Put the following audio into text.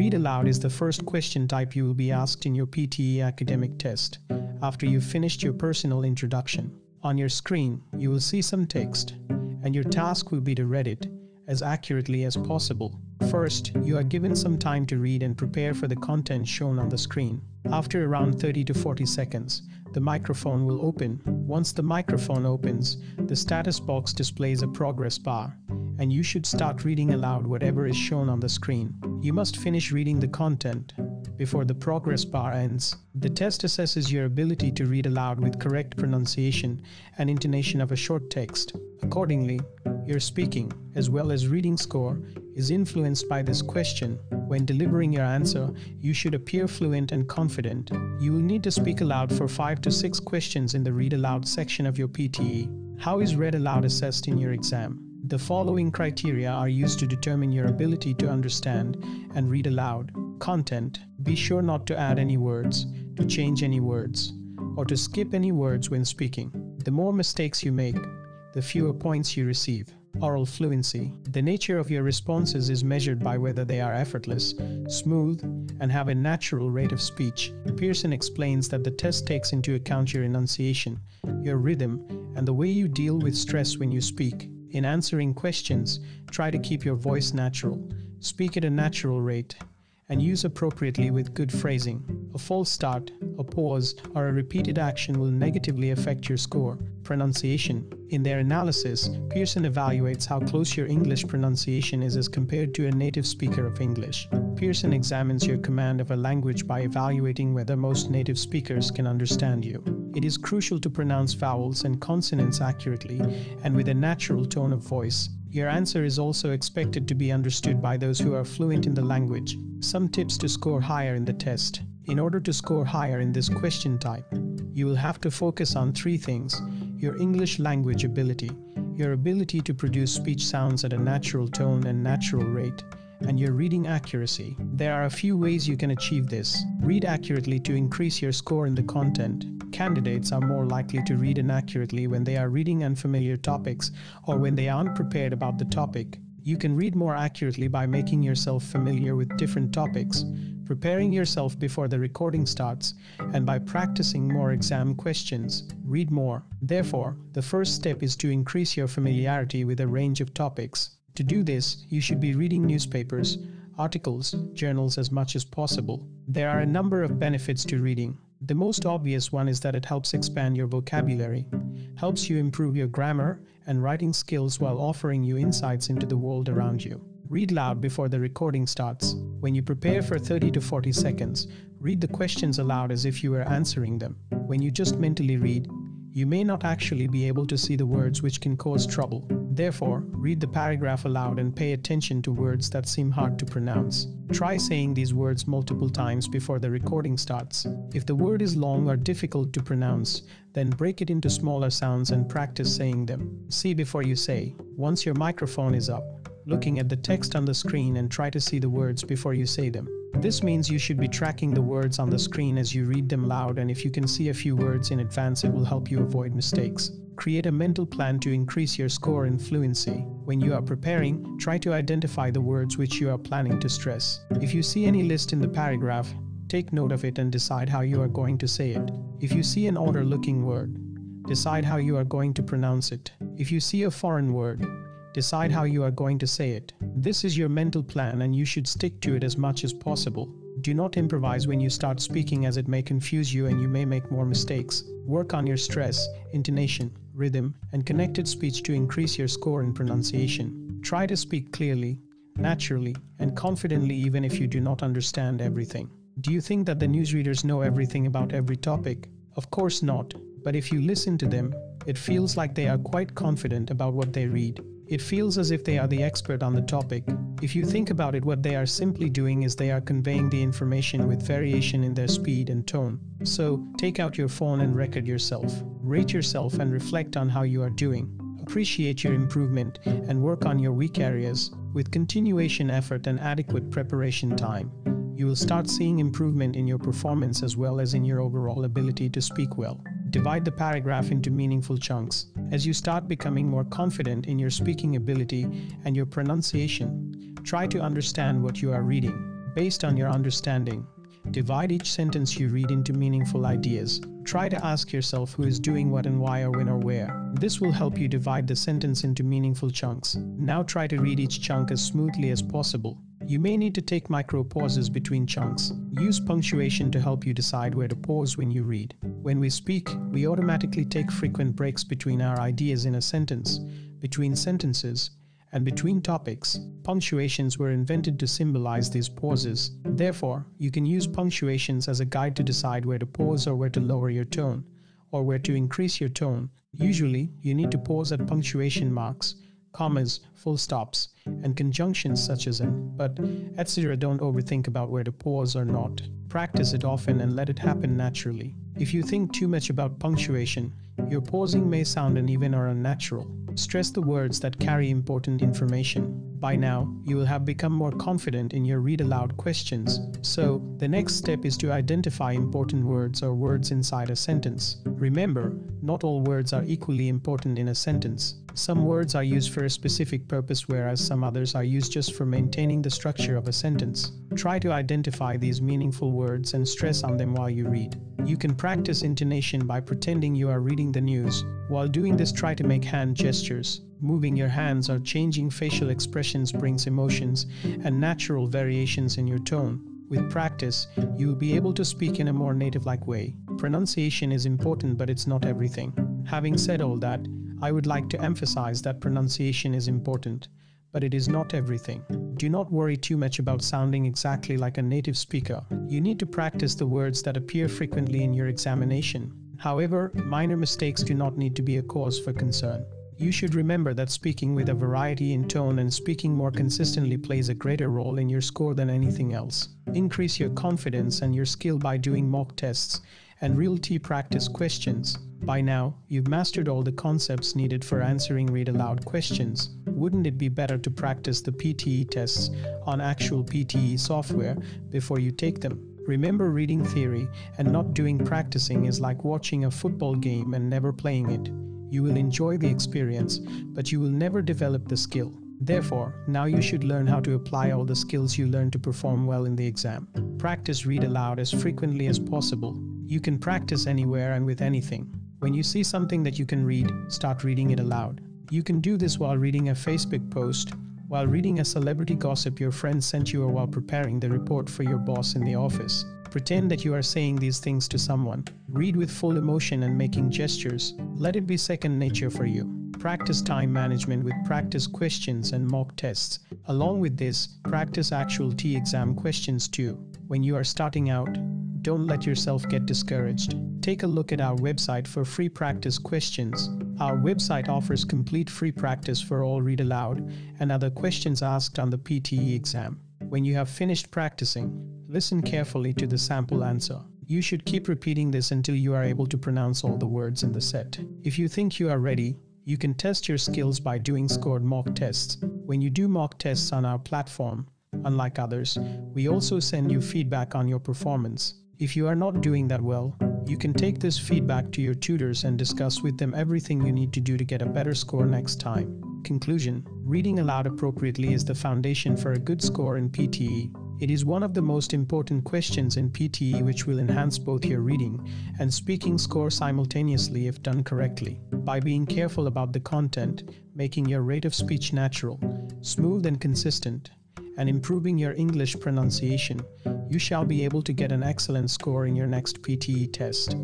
Read aloud is the first question type you will be asked in your PTE academic test after you've finished your personal introduction. On your screen, you will see some text, and your task will be to read it as accurately as possible. First, you are given some time to read and prepare for the content shown on the screen. After around 30 to 40 seconds, the microphone will open. Once the microphone opens, the status box displays a progress bar, and you should start reading aloud whatever is shown on the screen. You must finish reading the content before the progress bar ends. The test assesses your ability to read aloud with correct pronunciation and intonation of a short text. Accordingly, your speaking, as well as reading score, is influenced by this question. When delivering your answer, you should appear fluent and confident. You will need to speak aloud for 5 to 6 questions in the read aloud section of your PTE. How is read aloud assessed in your exam? The following criteria are used to determine your ability to understand and read aloud. Content. Be sure not to add any words, to change any words, or to skip any words when speaking. The more mistakes you make, the fewer points you receive. Oral fluency. The nature of your responses is measured by whether they are effortless, smooth, and have a natural rate of speech. Pearson explains that the test takes into account your enunciation, your rhythm, and the way you deal with stress when you speak. In answering questions, try to keep your voice natural, speak at a natural rate, and use appropriately with good phrasing. A false start, a pause, or a repeated action will negatively affect your score. Pronunciation. In their analysis, Pearson evaluates how close your English pronunciation is as compared to a native speaker of English. Pearson examines your command of a language by evaluating whether most native speakers can understand you. It is crucial to pronounce vowels and consonants accurately and with a natural tone of voice. Your answer is also expected to be understood by those who are fluent in the language. Some tips to score higher in the test. In order to score higher in this question type, you will have to focus on three things your English language ability, your ability to produce speech sounds at a natural tone and natural rate, and your reading accuracy. There are a few ways you can achieve this. Read accurately to increase your score in the content. Candidates are more likely to read inaccurately when they are reading unfamiliar topics or when they aren't prepared about the topic. You can read more accurately by making yourself familiar with different topics, preparing yourself before the recording starts, and by practicing more exam questions. Read more. Therefore, the first step is to increase your familiarity with a range of topics. To do this, you should be reading newspapers, articles, journals as much as possible. There are a number of benefits to reading. The most obvious one is that it helps expand your vocabulary, helps you improve your grammar and writing skills while offering you insights into the world around you. Read loud before the recording starts. When you prepare for 30 to 40 seconds, read the questions aloud as if you were answering them. When you just mentally read, you may not actually be able to see the words which can cause trouble. Therefore, read the paragraph aloud and pay attention to words that seem hard to pronounce. Try saying these words multiple times before the recording starts. If the word is long or difficult to pronounce, then break it into smaller sounds and practice saying them. See before you say. Once your microphone is up, looking at the text on the screen and try to see the words before you say them. This means you should be tracking the words on the screen as you read them loud, and if you can see a few words in advance, it will help you avoid mistakes. Create a mental plan to increase your score in fluency. When you are preparing, try to identify the words which you are planning to stress. If you see any list in the paragraph, take note of it and decide how you are going to say it. If you see an older looking word, decide how you are going to pronounce it. If you see a foreign word, Decide how you are going to say it. This is your mental plan and you should stick to it as much as possible. Do not improvise when you start speaking as it may confuse you and you may make more mistakes. Work on your stress, intonation, rhythm, and connected speech to increase your score in pronunciation. Try to speak clearly, naturally, and confidently even if you do not understand everything. Do you think that the newsreaders know everything about every topic? Of course not, but if you listen to them, it feels like they are quite confident about what they read. It feels as if they are the expert on the topic. If you think about it, what they are simply doing is they are conveying the information with variation in their speed and tone. So, take out your phone and record yourself. Rate yourself and reflect on how you are doing. Appreciate your improvement and work on your weak areas. With continuation effort and adequate preparation time, you will start seeing improvement in your performance as well as in your overall ability to speak well. Divide the paragraph into meaningful chunks. As you start becoming more confident in your speaking ability and your pronunciation, try to understand what you are reading. based on your understanding. Divide each sentence you read into meaningful ideas. Try to ask yourself who is doing what and why or when or where. This will help you divide the sentence into meaningful chunks. Now try to read each chunk as smoothly as possible. You may need to take micro pauses between chunks. Use punctuation to help you decide where to pause when you read. When we speak, we automatically take frequent breaks between our ideas in a sentence, between sentences, and between topics, punctuations were invented to symbolize these pauses. Therefore, you can use punctuations as a guide to decide where to pause or where to lower your tone, or where to increase your tone. Usually, you need to pause at punctuation marks, commas, full stops, and conjunctions such as in, but, etc. Don't overthink about where to pause or not. Practice it often and let it happen naturally. If you think too much about punctuation, your pausing may sound uneven or unnatural. Stress the words that carry important information. By now, you will have become more confident in your read aloud questions. So, the next step is to identify important words or words inside a sentence. Remember, not all words are equally important in a sentence. Some words are used for a specific purpose, whereas some others are used just for maintaining the structure of a sentence. Try to identify these meaningful words and stress on them while you read. You can practice intonation by pretending you are reading the news. While doing this, try to make hand gestures. Moving your hands or changing facial expressions brings emotions and natural variations in your tone. With practice, you will be able to speak in a more native like way. Pronunciation is important, but it's not everything. Having said all that, I would like to emphasize that pronunciation is important, but it is not everything. Do not worry too much about sounding exactly like a native speaker. You need to practice the words that appear frequently in your examination. However, minor mistakes do not need to be a cause for concern. You should remember that speaking with a variety in tone and speaking more consistently plays a greater role in your score than anything else. Increase your confidence and your skill by doing mock tests and real PTE practice questions. By now, you've mastered all the concepts needed for answering read aloud questions. Wouldn't it be better to practice the PTE tests on actual PTE software before you take them? Remember, reading theory and not doing practicing is like watching a football game and never playing it. You will enjoy the experience, but you will never develop the skill. Therefore, now you should learn how to apply all the skills you learn to perform well in the exam. Practice read aloud as frequently as possible. You can practice anywhere and with anything. When you see something that you can read, start reading it aloud. You can do this while reading a Facebook post, while reading a celebrity gossip your friend sent you, or while preparing the report for your boss in the office. Pretend that you are saying these things to someone. Read with full emotion and making gestures. Let it be second nature for you. Practice time management with practice questions and mock tests. Along with this, practice actual PTE exam questions too. When you are starting out, don't let yourself get discouraged. Take a look at our website for free practice questions. Our website offers complete free practice for all read aloud and other questions asked on the PTE exam. When you have finished practicing, listen carefully to the sample answer. You should keep repeating this until you are able to pronounce all the words in the set. If you think you are ready, you can test your skills by doing scored mock tests. When you do mock tests on our platform, unlike others, we also send you feedback on your performance. If you are not doing that well, you can take this feedback to your tutors and discuss with them everything you need to do to get a better score next time. Conclusion Reading aloud appropriately is the foundation for a good score in PTE. It is one of the most important questions in PTE which will enhance both your reading and speaking score simultaneously if done correctly. By being careful about the content, making your rate of speech natural, smooth and consistent, and improving your English pronunciation, you shall be able to get an excellent score in your next PTE test.